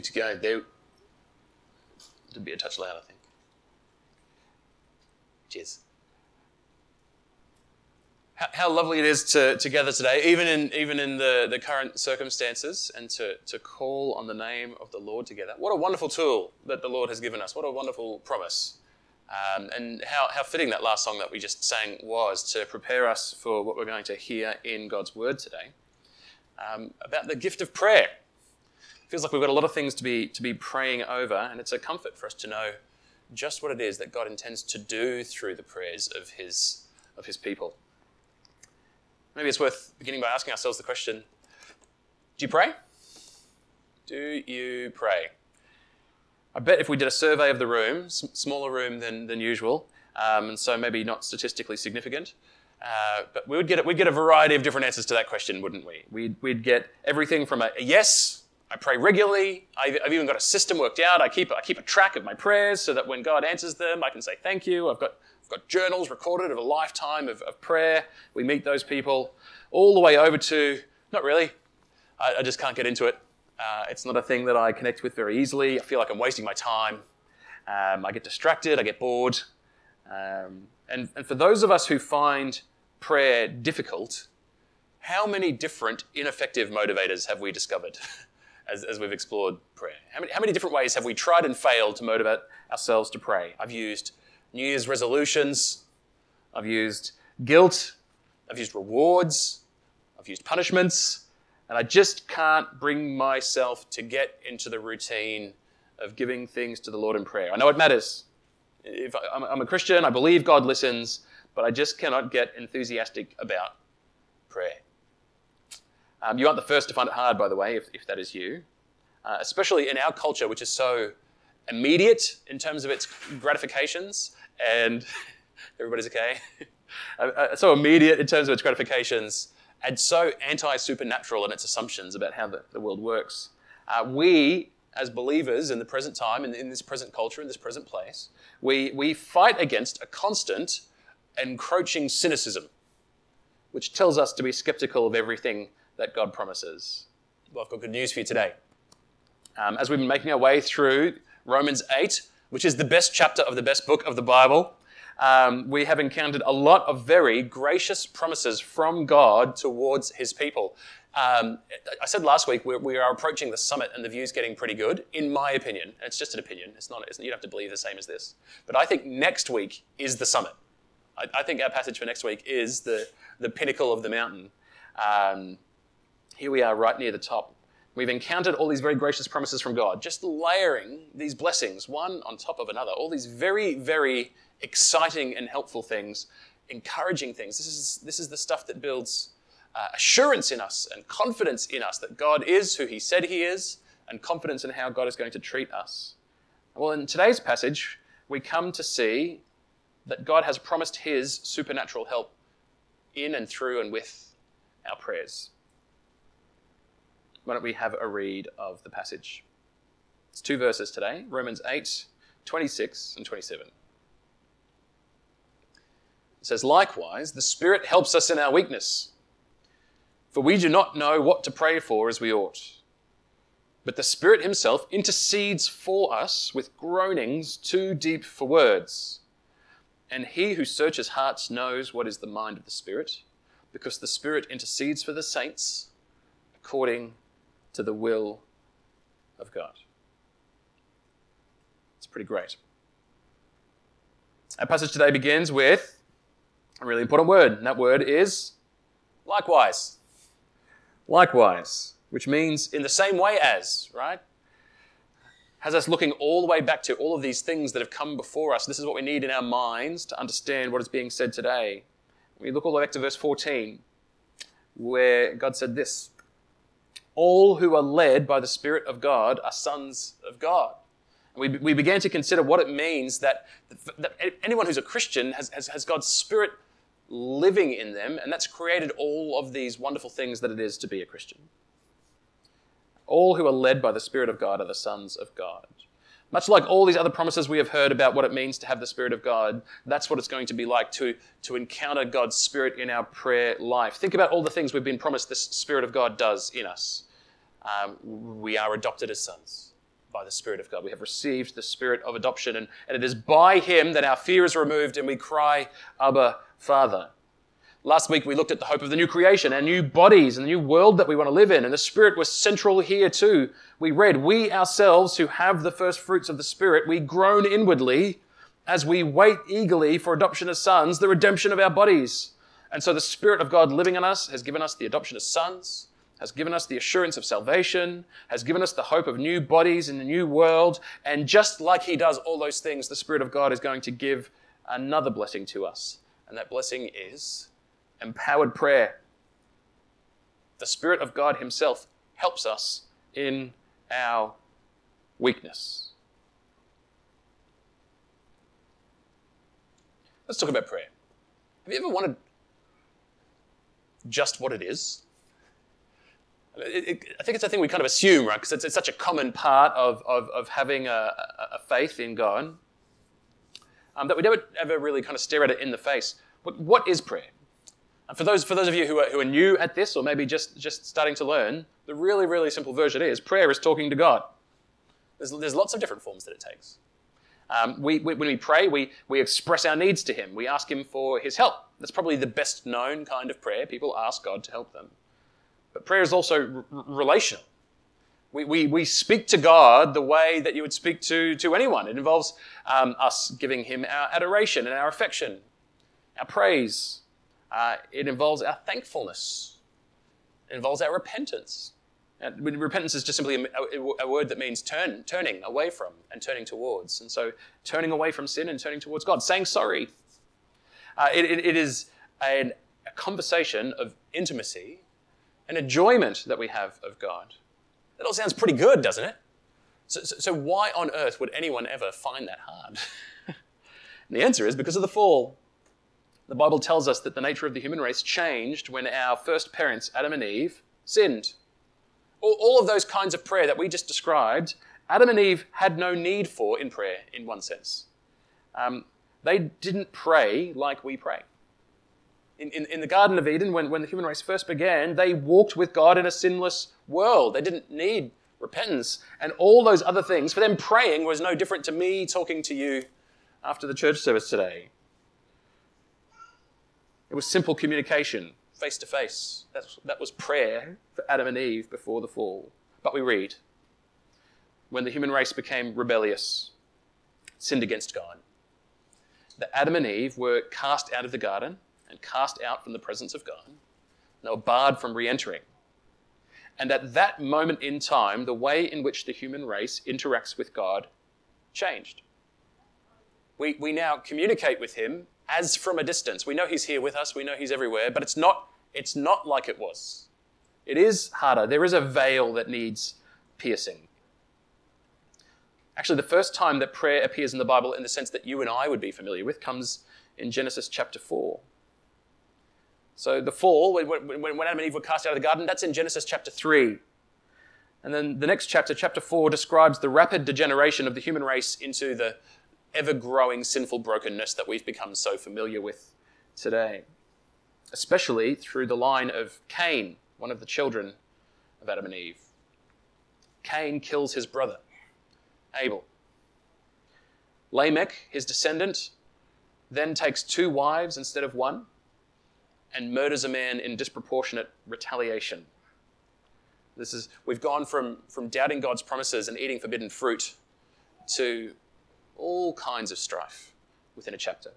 To go. There. To be a touch loud, I think. Cheers. How, lovely it is to, to gather today, even in, even in the, the current circumstances, and to, to call on the name of the Lord together. What a wonderful tool that the Lord has given us. What a wonderful promise. Um, and how, how fitting that last song that we just sang was to prepare us for what we're going to hear in God's Word today um, about the gift of prayer feels like we've got a lot of things to be to be praying over, and it's a comfort for us to know just what it is that God intends to do through the prayers of His of His people. Maybe it's worth beginning by asking ourselves the question: Do you pray? Do you pray? I bet if we did a survey of the room, smaller room than, than usual, um, and so maybe not statistically significant, uh, but we would get, we'd get a variety of different answers to that question, wouldn't we? We'd, we'd get everything from a, a yes, I pray regularly. I've, I've, even got a system worked out. I keep, I keep a track of my prayers so that when God answers them, I can say thank you. I've got, I've got journals recorded of a lifetime of, of prayer. We meet those people. All the way over to, not really, I, I just can't get into it. Uh, it's not a thing that I connect with very easily. I feel like I'm wasting my time. Um, I get distracted, I get bored. Um, and, and for those of us who find prayer difficult, how many different ineffective motivators have we discovered? as, as we've explored prayer. How many, how many different ways have we tried and failed to motivate ourselves to pray? I've used New Year's resolutions, I've used guilt, I've used rewards, I've used punishments, and I just can't bring myself to get into the routine of giving things to the Lord in prayer. I know it matters. If I'm a Christian, I believe God listens, but I just cannot get enthusiastic about prayer. Um, you aren't the first to find it hard, by the way, if, if that is you. Uh, especially in our culture, which is so immediate in terms of its gratifications, and everybody's okay? uh, uh, so immediate in terms of its gratifications, and so anti supernatural in its assumptions about how the, the world works. Uh, we, as believers in the present time, in, in this present culture, in this present place, we, we fight against a constant encroaching cynicism, which tells us to be skeptical of everything that God promises. Well, I've got good news for you today. Um, as we've been making our way through Romans 8, which is the best chapter of the best book of the Bible, um, we have encountered a lot of very gracious promises from God towards his people. Um, I said last week we're, we are approaching the summit and the view's getting pretty good, in my opinion. It's just an opinion. It's not, it's, you don't have to believe the same as this. But I think next week is the summit. I, I think our passage for next week is the, the pinnacle of the mountain. Um, here we are right near the top. We've encountered all these very gracious promises from God, just layering these blessings one on top of another, all these very, very exciting and helpful things, encouraging things. This is, this is the stuff that builds uh, assurance in us and confidence in us that God is who He said He is, and confidence in how God is going to treat us. Well, in today's passage, we come to see that God has promised His supernatural help in and through and with our prayers why don't we have a read of the passage? It's two verses today Romans 8, 26 and 27. It says, Likewise, the Spirit helps us in our weakness, for we do not know what to pray for as we ought. But the Spirit Himself intercedes for us with groanings too deep for words. And He who searches hearts knows what is the mind of the Spirit, because the Spirit intercedes for the saints according to the will of God. It's pretty great. Our passage today begins with a really important word, and that word is likewise. Likewise, which means in the same way as, right? Has us looking all the way back to all of these things that have come before us. This is what we need in our minds to understand what is being said today. We look all the way back to verse 14, where God said this all who are led by the Spirit of God are sons of God. We, we began to consider what it means that, that anyone who's a Christian has, has, has God's Spirit living in them, and that's created all of these wonderful things that it is to be a Christian. All who are led by the Spirit of God are the sons of God. Much like all these other promises we have heard about what it means to have the Spirit of God, that's what it's going to be like to, to encounter God's Spirit in our prayer life. Think about all the things we've been promised this Spirit of God does in us. Um, we are adopted as sons. by the Spirit of God. We have received the Spirit of adoption, and, and it is by Him that our fear is removed and we cry, Abba, Father. Last week we looked at the hope of the new creation, our new bodies, and the new world that we want to live in, and the Spirit was central here too. We read, We ourselves who have the first fruits of the Spirit, we groan inwardly as we wait eagerly for adoption as sons, the redemption of our bodies. And so the Spirit of God living in us has given us the adoption as sons, has given us the assurance of salvation, has given us the hope of new bodies in the new world. And just like He does all those things, the Spirit of God is going to give another blessing to us. And that blessing is empowered prayer. The Spirit of God Himself helps us in our weakness. Let's talk about prayer. Have you ever wanted just what it is? It, it, I think it's a thing we kind of assume, right? Because it's, it's, such a common part of, of, of having a, a, faith in God um, that we never ever really kind of stare at it in the face. But what is prayer? For those, for those of you who are, who are new at this or maybe just, just starting to learn, the really, really simple version is prayer is talking to God. There's, there's lots of different forms that it takes. Um, we, we, when we pray, we, we express our needs to Him. We ask Him for His help. That's probably the best known kind of prayer. People ask God to help them. But prayer is also r- relational. We, we, we speak to God the way that you would speak to, to anyone. It involves um, us giving Him our adoration and our affection, our praise. Uh, it involves our thankfulness. It involves our repentance. Repentance is just simply a, a, word that means turn, turning away from and turning towards. And so turning away from sin and turning towards God, saying sorry. Uh, it, it, it is a, a conversation of intimacy and enjoyment that we have of God. That all sounds pretty good, doesn't it? So, so, so why on earth would anyone ever find that hard? the answer is because of the fall. The Bible tells us that the nature of the human race changed when our first parents, Adam and Eve, sinned all, of those kinds of prayer that we just described, Adam and Eve had no need for in prayer, in one sense. Um, they didn't pray like we pray. In, in, in, the Garden of Eden, when, when the human race first began, they walked with God in a sinless world. They didn't need repentance and all those other things. For them, praying was no different to me talking to you after the church service today. It was simple communication face to face. That was prayer for Adam and Eve before the fall. But we read when the human race became rebellious, sinned against God, that Adam and Eve were cast out of the garden and cast out from the presence of God. They were barred from re entering. And at that moment in time, the way in which the human race interacts with God changed. We, we now communicate with Him as from a distance. We know he's here with us, we know he's everywhere, but it's not, it's not like it was. It is harder. There is a veil that needs piercing. Actually, the first time that prayer appears in the Bible in the sense that you and I would be familiar with comes in Genesis chapter 4. So the fall, when, Adam and Eve were cast out of the garden, that's in Genesis chapter 3. And then the next chapter, chapter 4, describes the rapid degeneration of the human race into the, ever growing sinful brokenness that we've become so familiar with today, especially through the line of Cain, one of the children of Adam and Eve. Cain kills his brother, Abel. Lamech, his descendant, then takes two wives instead of one and murders a man in disproportionate retaliation. This is, we've gone from, from doubting God's promises and eating forbidden fruit to all kinds of strife within a chapter.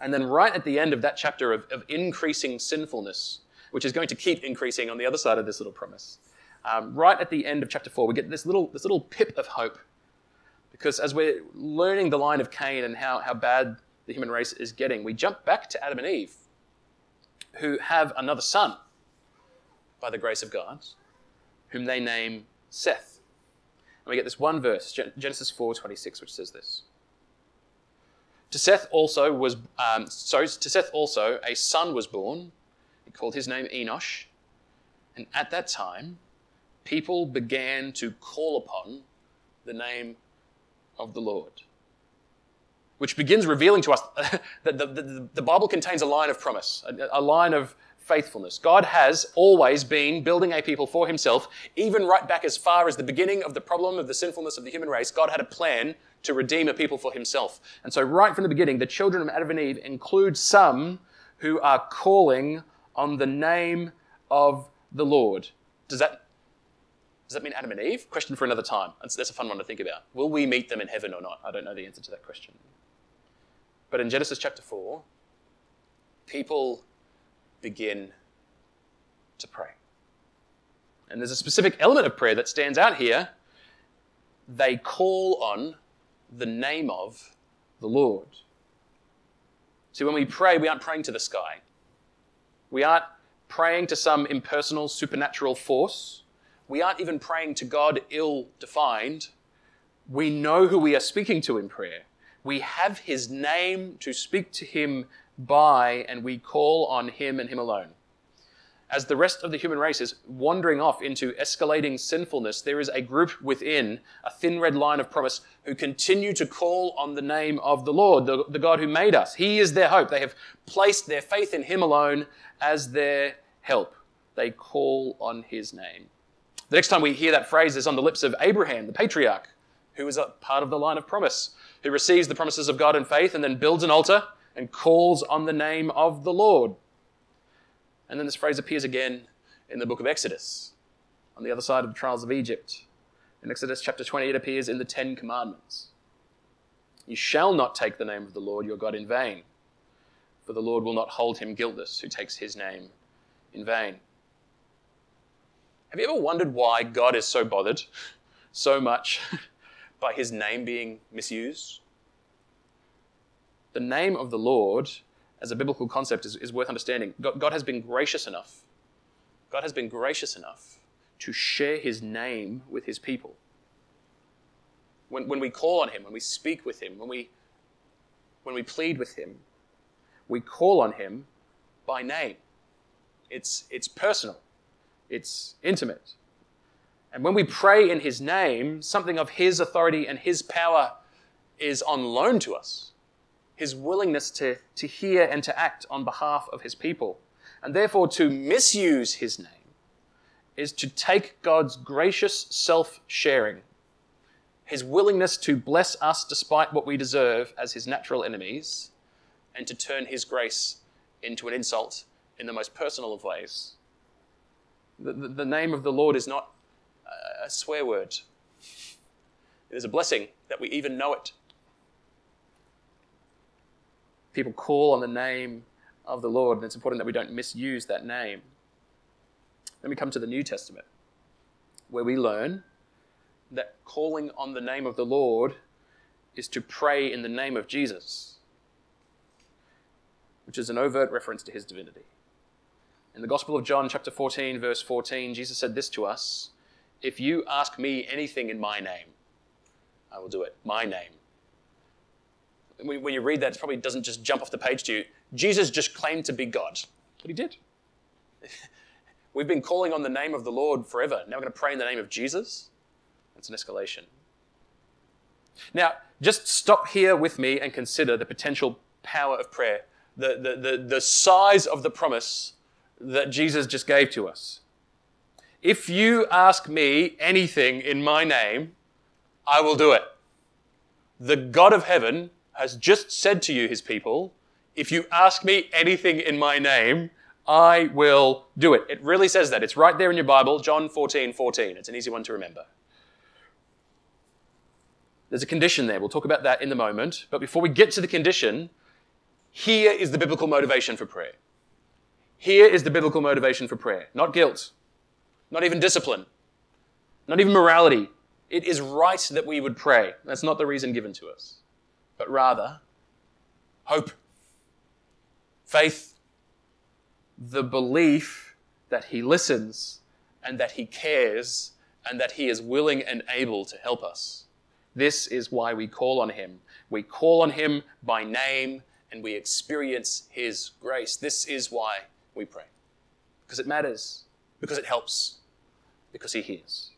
And then, right at the end of that chapter of, of increasing sinfulness, which is going to keep increasing on the other side of this little promise, um, right at the end of chapter 4, we get this little, this little pip of hope. Because as we're learning the line of Cain and how, how bad the human race is getting, we jump back to Adam and Eve, who have another son by the grace of God, whom they name Seth. And we get this one verse, Genesis 4:26, which says this. To Seth also was um, sorry, to Seth also a son was born. He called his name Enosh. And at that time, people began to call upon the name of the Lord. Which begins revealing to us that the, the, the, Bible contains a line of promise, a, a line of faithfulness. God has always been building a people for himself, even right back as far as the beginning of the problem of the sinfulness of the human race. God had a plan to redeem a people for himself. And so, right from the beginning, the children of Adam and Eve include some who are calling on the name of the Lord. Does that, does that mean Adam and Eve? Question for another time. That's, that's a fun one to think about. Will we meet them in heaven or not? I don't know the answer to that question. But in Genesis chapter 4, people begin to pray. And there's a specific element of prayer that stands out here. They call on the name of the Lord. See, when we pray, we aren't praying to the sky. We aren't praying to some impersonal supernatural force. We aren't even praying to God ill defined. We know who we are speaking to in prayer. We have his name to speak to him by, and we call on him and him alone. As the rest of the human race is wandering off into escalating sinfulness, there is a group within a thin red line of promise who continue to call on the name of the Lord, the, the God who made us. He is their hope. They have placed their faith in him alone as their help. They call on his name. The next time we hear that phrase is on the lips of Abraham, the patriarch, who is a part of the line of promise, who receives the promises of God in faith and then builds an altar and calls on the name of the Lord. And then this phrase appears again in the book of Exodus, on the other side of the trials of Egypt. In Exodus chapter 20, it appears in the Ten Commandments. You shall not take the name of the Lord your God in vain, for the Lord will not hold him guiltless who takes his name in vain. Have you ever wondered why God is so bothered so much by his name being misused? The name of the Lord, as a biblical concept, is, is worth understanding. God, God has been gracious enough. God has been gracious enough to share his name with his people. When, when we call on him, when we speak with him, when we, when we plead with him, we call on him by name. It's, it's personal, it's intimate. And when we pray in his name, something of his authority and his power is on loan to us his willingness to, to hear and to act on behalf of his people. And therefore, to misuse his name is to take God's gracious self sharing, his willingness to bless us despite what we deserve as his natural enemies, and to turn his grace into an insult in the most personal of ways. The, the, the name of the Lord is not a swear word. It is a blessing that we even know it people call on the name of the Lord, and it's important that we don't misuse that name. Then we come to the New Testament, where we learn that calling on the name of the Lord is to pray in the name of Jesus, which is an overt reference to his divinity. In the Gospel of John, chapter 14, verse 14, Jesus said this to us If you ask me anything in my name, I will do it. My name when you read that, it probably doesn't just jump off the page to you. Jesus just claimed to be God, but he did. We've been calling on the name of the Lord forever. Now we're going to pray in the name of Jesus. That's an escalation. Now, just stop here with me and consider the potential power of prayer, the, the, the, the size of the promise that Jesus just gave to us. If you ask me anything in my name, I will do it. The God of heaven has just said to you, his people, if you ask me anything in my name, I will do it. It really says that. It's right there in your Bible, John 14, 14. It's an easy one to remember. There's a condition there. We'll talk about that in a moment. But before we get to the condition, here is the biblical motivation for prayer. Here is the biblical motivation for prayer. Not guilt, not even discipline, not even morality. It is right that we would pray. That's not the reason given to us but rather hope, faith, the belief that He listens and that He cares and that He is willing and able to help us. This is why we call on Him. We call on Him by name and we experience His grace. This is why we pray. Because it matters, because it helps, because He hears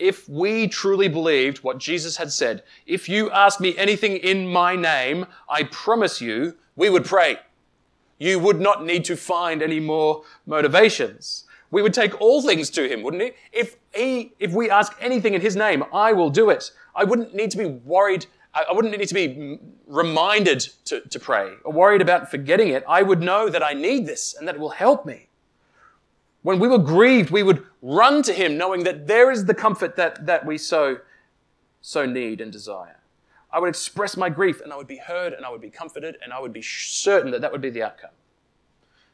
if we truly believed what Jesus had said, if you ask me anything in my name, I promise you, we would pray. You would not need to find any more motivations. We would take all things to him, wouldn't he? If he, if we ask anything in his name, I will do it. I wouldn't need to be worried. I wouldn't need to be reminded to, to pray or worried about forgetting it. I would know that I need this and that it will help me. When we were grieved, we would run to him knowing that there is the comfort that, that we so, so need and desire. I would express my grief and I would be heard and I would be comforted and I would be certain that that would be the outcome.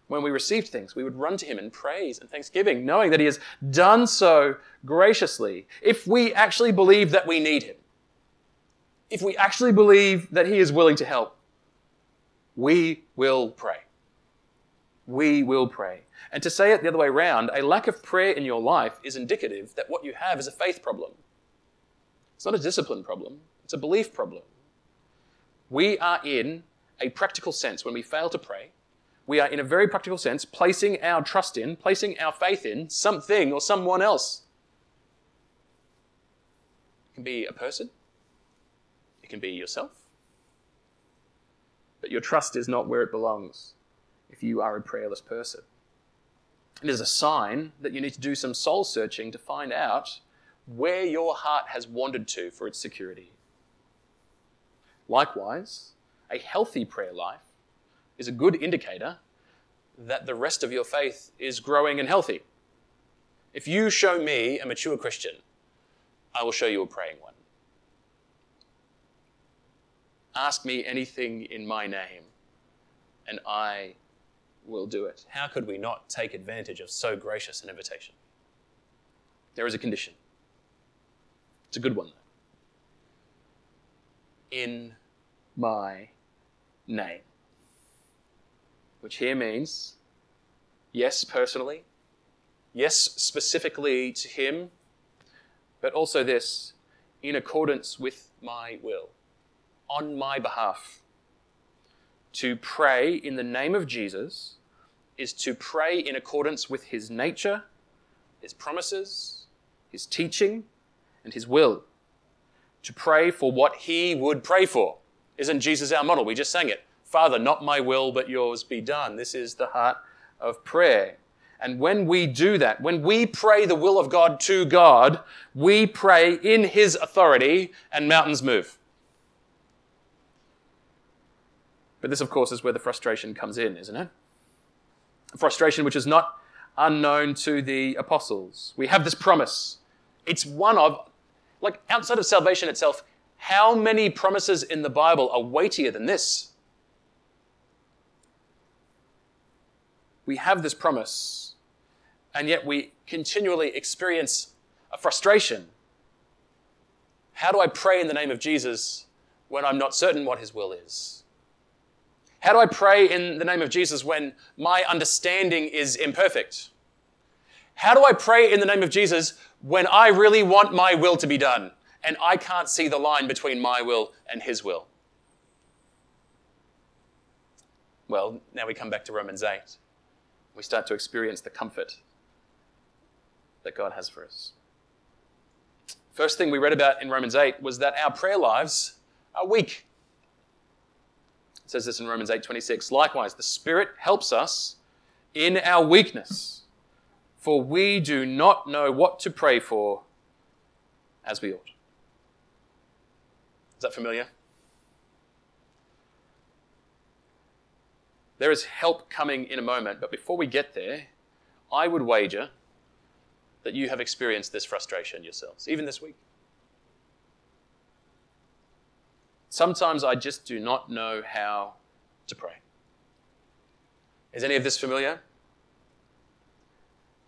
When we received things, we would run to him in praise and thanksgiving, knowing that he has done so graciously. If we actually believe that we need him, if we actually believe that he is willing to help, we will pray. We will pray. And to say it the other way around, a lack of prayer in your life is indicative that what you have is a faith problem. It's not a discipline problem, it's a belief problem. We are in a practical sense, when we fail to pray, we are in a very practical sense placing our trust in, placing our faith in something or someone else. It can be a person, it can be yourself. But your trust is not where it belongs if you are a prayerless person. It is a sign that you need to do some soul searching to find out where your heart has wandered to for its security. Likewise, a healthy prayer life is a good indicator that the rest of your faith is growing and healthy. If you show me a mature Christian, I will show you a praying one. Ask me anything in my name, and I will do it. How could we not take advantage of so gracious an invitation? There is a condition. It's a good one, though in my name. Which here means, yes, personally, yes, specifically to Him, but also this, in accordance with my will, on my behalf. To pray in the name of Jesus is to pray in accordance with His nature, His promises, His teaching, and His will to pray for what he would pray for. Isn't Jesus our model? We just sang it. Father, not my will, but yours be done. This is the heart of prayer. And when we do that, when we pray the will of God to God, we pray in his authority and mountains move. But this, of course, is where the frustration comes in, isn't it? Frustration which is not unknown to the apostles. We have this promise. It's one of like outside of salvation itself, how many promises in the Bible are weightier than this? We have this promise, and yet we continually experience a frustration. How do I pray in the name of Jesus when I'm not certain what his will is? How do I pray in the name of Jesus when my understanding is imperfect? How do I pray in the name of Jesus when I really want my will to be done and I can't see the line between my will and his will? Well, now we come back to Romans 8. We start to experience the comfort that God has for us. First thing we read about in Romans 8 was that our prayer lives are weak. It says this in Romans 8:26. Likewise, the Spirit helps us in our weakness for we do not know what to pray for as we ought. Is that familiar? There is help coming in a moment, but before we get there, I would wager that you have experienced this frustration yourselves, even this week. Sometimes I just do not know how to pray. Is any of this familiar?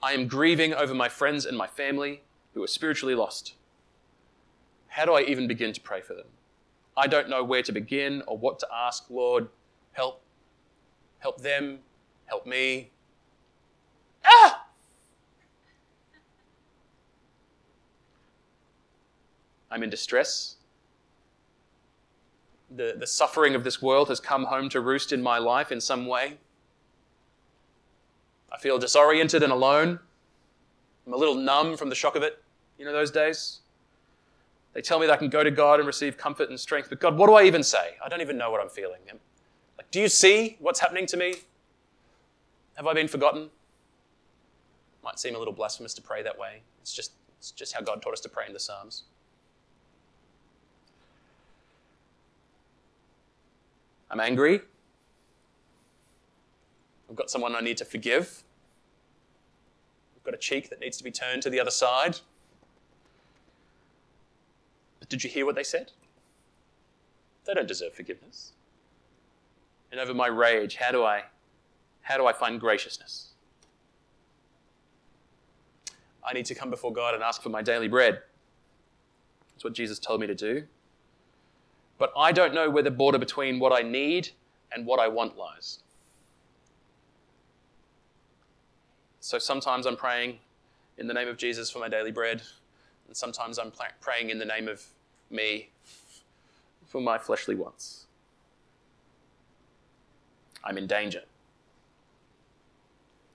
I am grieving over my friends and my family who are spiritually lost. How do I even begin to pray for them? I don't know where to begin or what to ask. Lord, help. Help them. Help me. Ah! I'm in distress. The, the suffering of this world has come home to roost in my life in some way. I feel disoriented and alone. I'm a little numb from the shock of it. You know those days? They tell me that I can go to God and receive comfort and strength. But God, what do I even say? I don't even know what I'm feeling. Like, do you see what's happening to me? Have I been forgotten? Might seem a little blasphemous to pray that way. It's just, it's just how God taught us to pray in the Psalms. I'm angry. I've got someone I need to forgive. I've got a cheek that needs to be turned to the other side. But did you hear what they said? They don't deserve forgiveness. And over my rage, how do I how do I find graciousness? I need to come before God and ask for my daily bread. That's what Jesus told me to do. But I don't know where the border between what I need and what I want lies. So sometimes I'm praying in the name of Jesus for my daily bread, and sometimes I'm praying in the name of me for my fleshly wants. I'm in danger.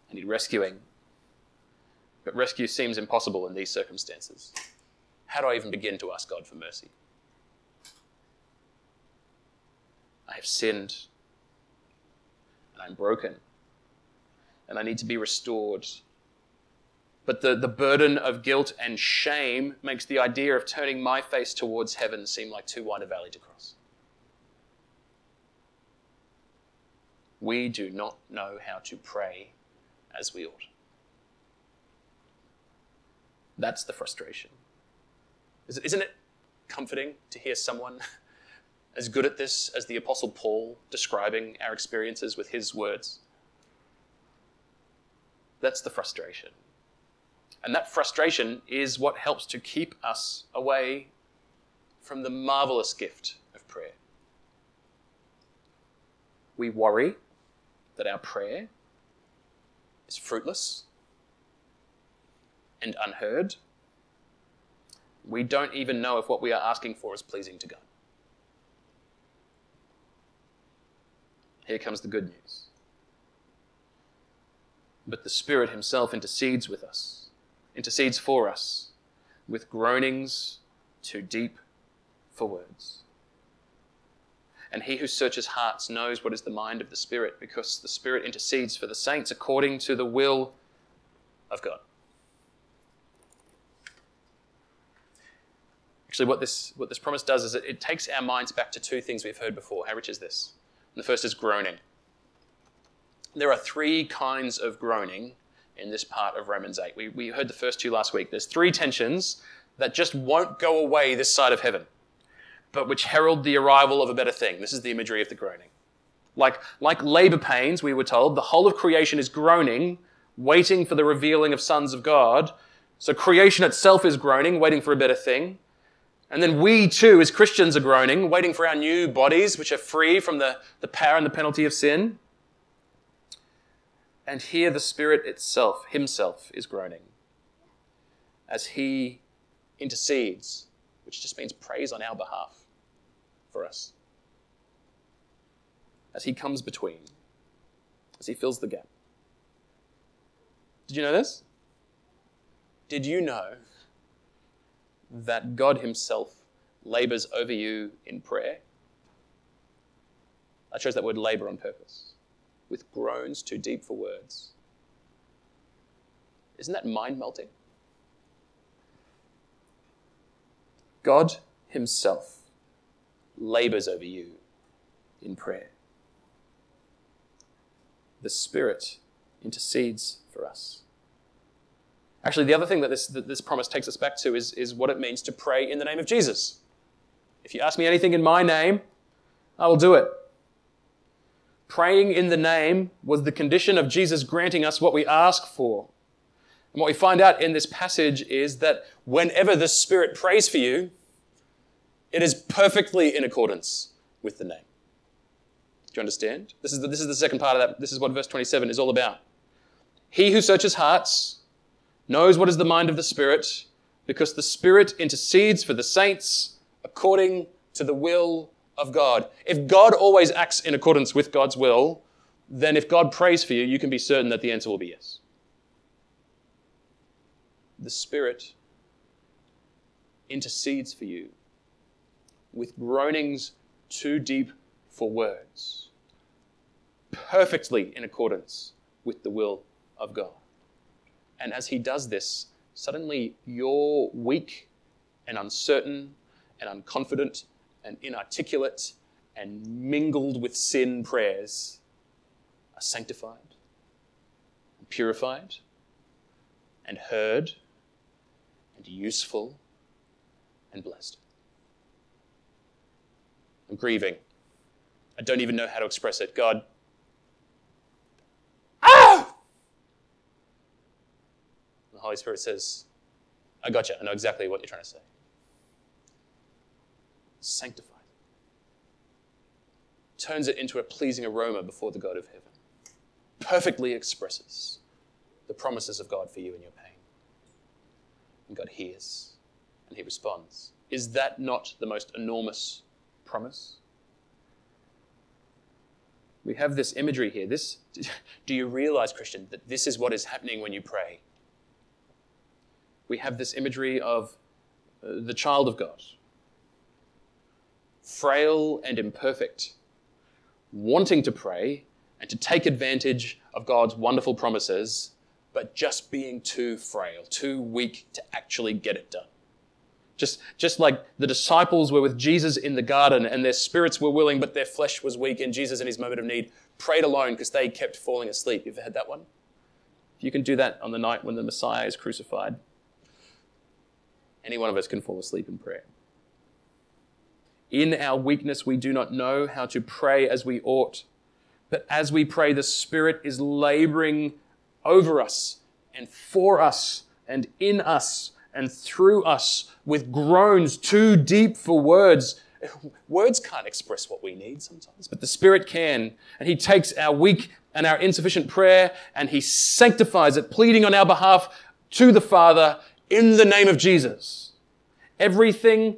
I need rescuing. But rescue seems impossible in these circumstances. How do I even begin to ask God for mercy? I have sinned, and I'm broken, and I need to be restored. But the, the burden of guilt and shame makes the idea of turning my face towards heaven seem like too wide a valley to cross. We do not know how to pray as we ought. That's the frustration. Isn't it comforting to hear someone as good at this as the Apostle Paul describing our experiences with his words? That's the frustration. And that frustration is what helps to keep us away from the marvelous gift of prayer. We worry that our prayer is fruitless and unheard. We don't even know if what we are asking for is pleasing to God. Here comes the good news. But the Spirit Himself intercedes with us, intercedes for us, with groanings too deep for words. And he who searches hearts knows what is the mind of the Spirit, because the Spirit intercedes for the saints according to the will of God. Actually, what this, what this promise does is it, it takes our minds back to two things we've heard before. How rich is this? The first is groaning. There are three kinds of groaning in this part of Romans 8. We, we heard the first two last week. There's three tensions that just won't go away this side of heaven, but which herald the arrival of a better thing. This is the imagery of the groaning. Like, like labor pains, we were told, the whole of creation is groaning, waiting for the revealing of sons of God. So creation itself is groaning, waiting for a better thing. And then we too, as Christians, are groaning, waiting for our new bodies, which are free from the, the power and the penalty of sin. And here the Spirit itself, Himself, is groaning as He intercedes, which just means prays on our behalf for us. As He comes between, as He fills the gap. Did you know this? Did you know that God Himself labors over you in prayer. I chose that word labor on purpose, with groans too deep for words. Isn't that mind melting? God Himself labors over you in prayer. The Spirit intercedes for us. Actually, the other thing that this, that this promise takes us back to is, is what it means to pray in the name of Jesus. If you ask me anything in my name, I will do it. Praying in the name was the condition of Jesus granting us what we ask for. And what we find out in this passage is that whenever the Spirit prays for you, it is perfectly in accordance with the name. Do you understand? This is the, this is the second part of that. This is what verse 27 is all about. He who searches hearts knows what is the mind of the Spirit, because the Spirit intercedes for the saints according to the will of God. If God always acts in accordance with God's will, then if God prays for you, you can be certain that the answer will be yes. The Spirit intercedes for you with groanings too deep for words, perfectly in accordance with the will of God. And as he does this, suddenly your weak and uncertain and unconfident and inarticulate and mingled with sin prayers are sanctified and purified and heard and useful and blessed. I'm grieving. I don't even know how to express it. God, ah! The Holy Spirit says, I got you. I know exactly what you're trying to say. Sanctified. Turns it into a pleasing aroma before the God of heaven. Perfectly expresses the promises of God for you in your pain. And God hears and he responds. Is that not the most enormous promise? We have this imagery here. This, do you realize, Christian, that this is what is happening when you pray? We have this imagery of uh, the child of God, frail and imperfect, wanting to pray and to take advantage of God's wonderful promises, but just being too frail, too weak to actually get it done. Just, just like the disciples were with Jesus in the garden and their spirits were willing, but their flesh was weak, and Jesus, in his moment of need, prayed alone because they kept falling asleep. You've had that one? You can do that on the night when the Messiah is crucified, any one of us can fall asleep in prayer. In our weakness, we do not know how to pray as we ought. But as we pray, the Spirit is laboring over us and for us and in us and through us with groans too deep for words. Words can't express what we need sometimes, but the Spirit can. And He takes our weak and our insufficient prayer and He sanctifies it, pleading on our behalf to the Father in the name of Jesus. Everything,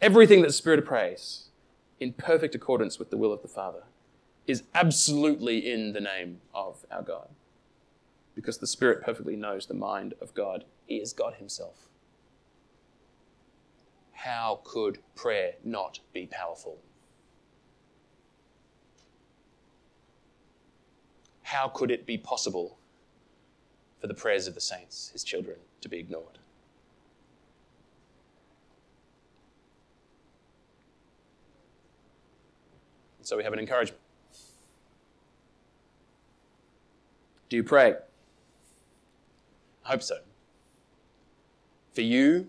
everything that the Spirit prays in perfect accordance with the will of the Father is absolutely in the name of our God. Because the Spirit perfectly knows the mind of God. He is God Himself how could prayer not be powerful? How could it be possible for the prayers of the saints, his children, to be ignored? so we have an encouragement. Do you pray? I hope so. For you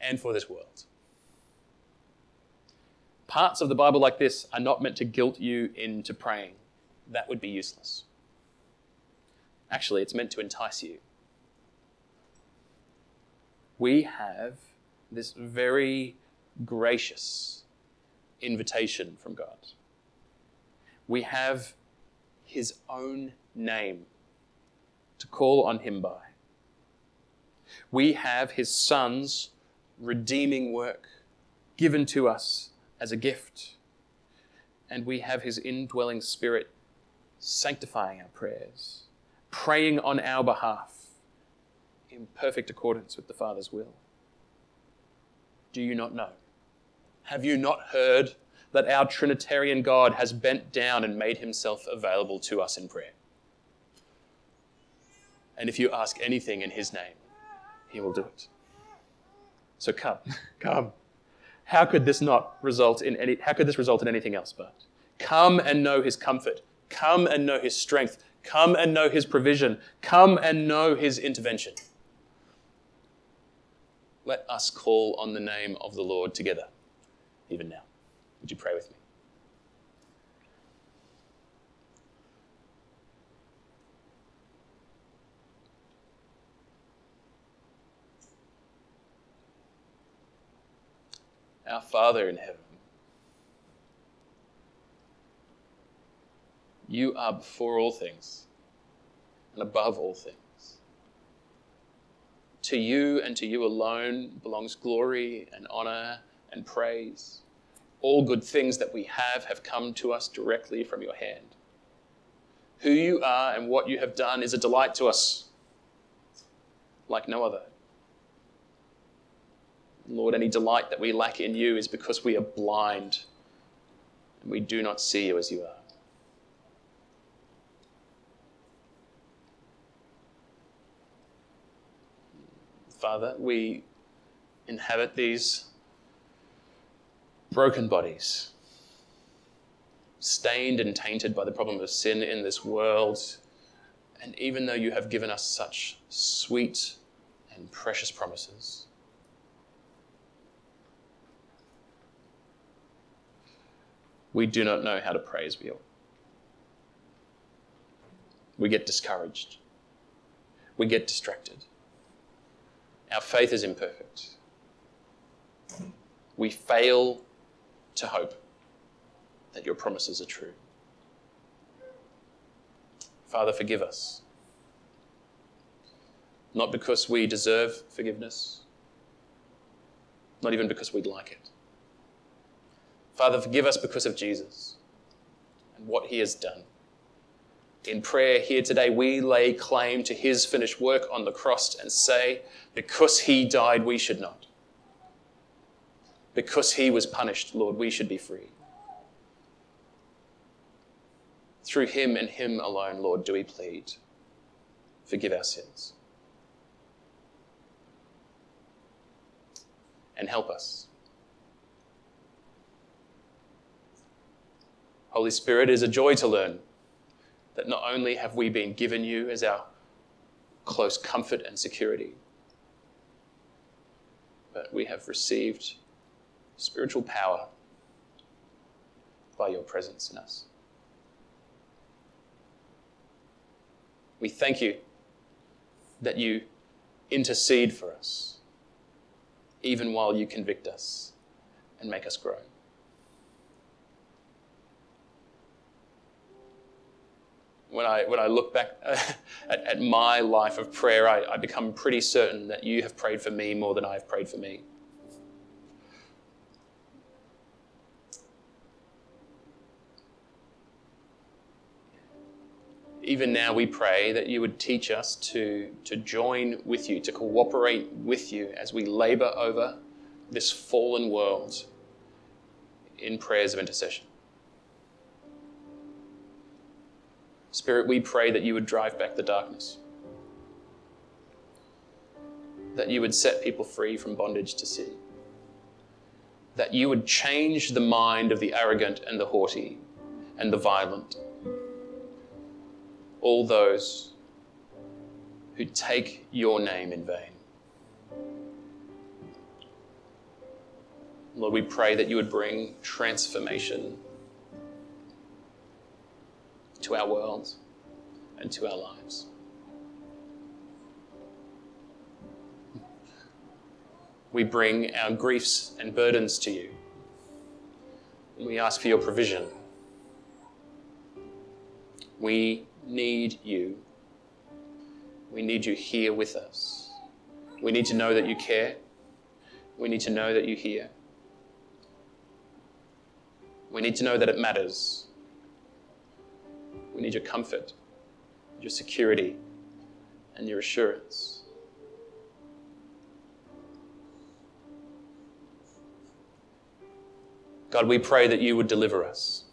and for this world. Parts of the Bible like this are not meant to guilt you into praying. That would be useless. Actually, it's meant to entice you. We have this very gracious invitation from God. We have His own name to call on Him by. We have His Son's redeeming work given to us as a gift. And we have his indwelling spirit sanctifying our prayers, praying on our behalf in perfect accordance with the Father's will. Do you not know? Have you not heard that our Trinitarian God has bent down and made himself available to us in prayer? And if you ask anything in his name, he will do it. So come, come. How could this not result in any, how could this result in anything else but? Come and know his comfort. Come and know his strength. Come and know his provision. Come and know his intervention. Let us call on the name of the Lord together, even now. Would you pray with me? Our Father in heaven, you are before all things and above all things. To you and to you alone belongs glory and honor and praise. All good things that we have have come to us directly from your hand. Who you are and what you have done is a delight to us like no other. Lord, any delight that we lack in you is because we are blind and we do not see you as you are. Father, we inhabit these broken bodies, stained and tainted by the problem of sin in this world. And even though you have given us such sweet and precious promises, we do not know how to praise you. We get discouraged. We get distracted. Our faith is imperfect. We fail to hope that your promises are true. Father, forgive us. Not because we deserve forgiveness, not even because we'd like it. Father, forgive us because of Jesus and what he has done. In prayer here today, we lay claim to his finished work on the cross and say, because he died, we should not. Because he was punished, Lord, we should be free. Through him and him alone, Lord, do we plead. Forgive our sins. And help us. Holy Spirit, it is a joy to learn that not only have we been given you as our close comfort and security, but we have received spiritual power by your presence in us. We thank you that you intercede for us, even while you convict us and make us grow. When I, when I look back uh, at, at my life of prayer, I, I become pretty certain that you have prayed for me more than I have prayed for me. even now we pray that you would teach us to, to join with you, to cooperate with you as we labor over this fallen world in prayers of intercession. Spirit, we pray that you would drive back the darkness, that you would set people free from bondage to sin, that you would change the mind of the arrogant and the haughty and the violent. All those who take your name in vain. Lord, we pray that you would bring transformation to our world and to our lives. We bring our griefs and burdens to you. We ask for your provision. We need you. We need you here with us. We need to know that you care. We need to know that you hear. We need to know that it matters. We need your comfort, your security, and your assurance. God, we pray that you would deliver us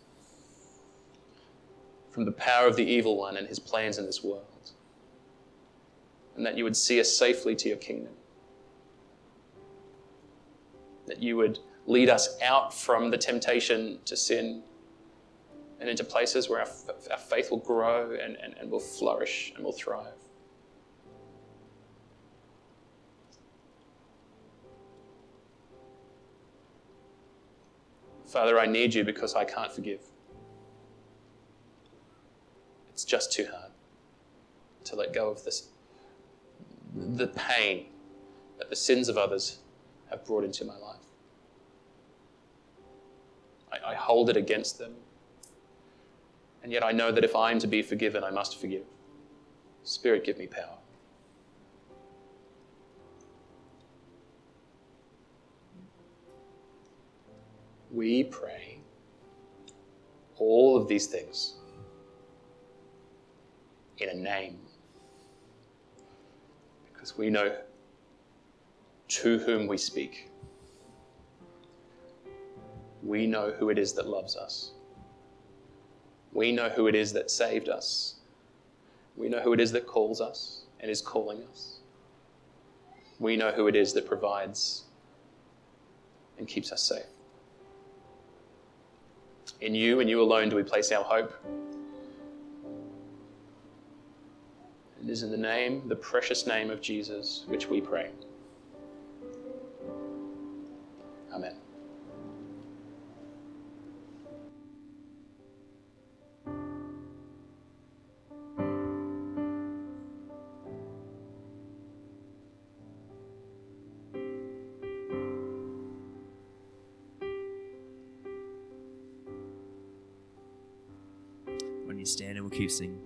from the power of the evil one and his plans in this world. And that you would see us safely to your kingdom. That you would lead us out from the temptation to sin and into places where our, our faith will grow and, and, and will flourish and will thrive. Father, I need you because I can't forgive. It's just too hard to let go of this, the pain that the sins of others have brought into my life. I, I hold it against them. And yet I know that if I am to be forgiven, I must forgive. Spirit, give me power. We pray all of these things in a name. Because we know to whom we speak. We know who it is that loves us. We know who it is that saved us. We know who it is that calls us and is calling us. we know who it is that provides and keeps us safe. In you and you alone do we place our hope. It is in the name, the precious name of Jesus, which we pray. Amen. When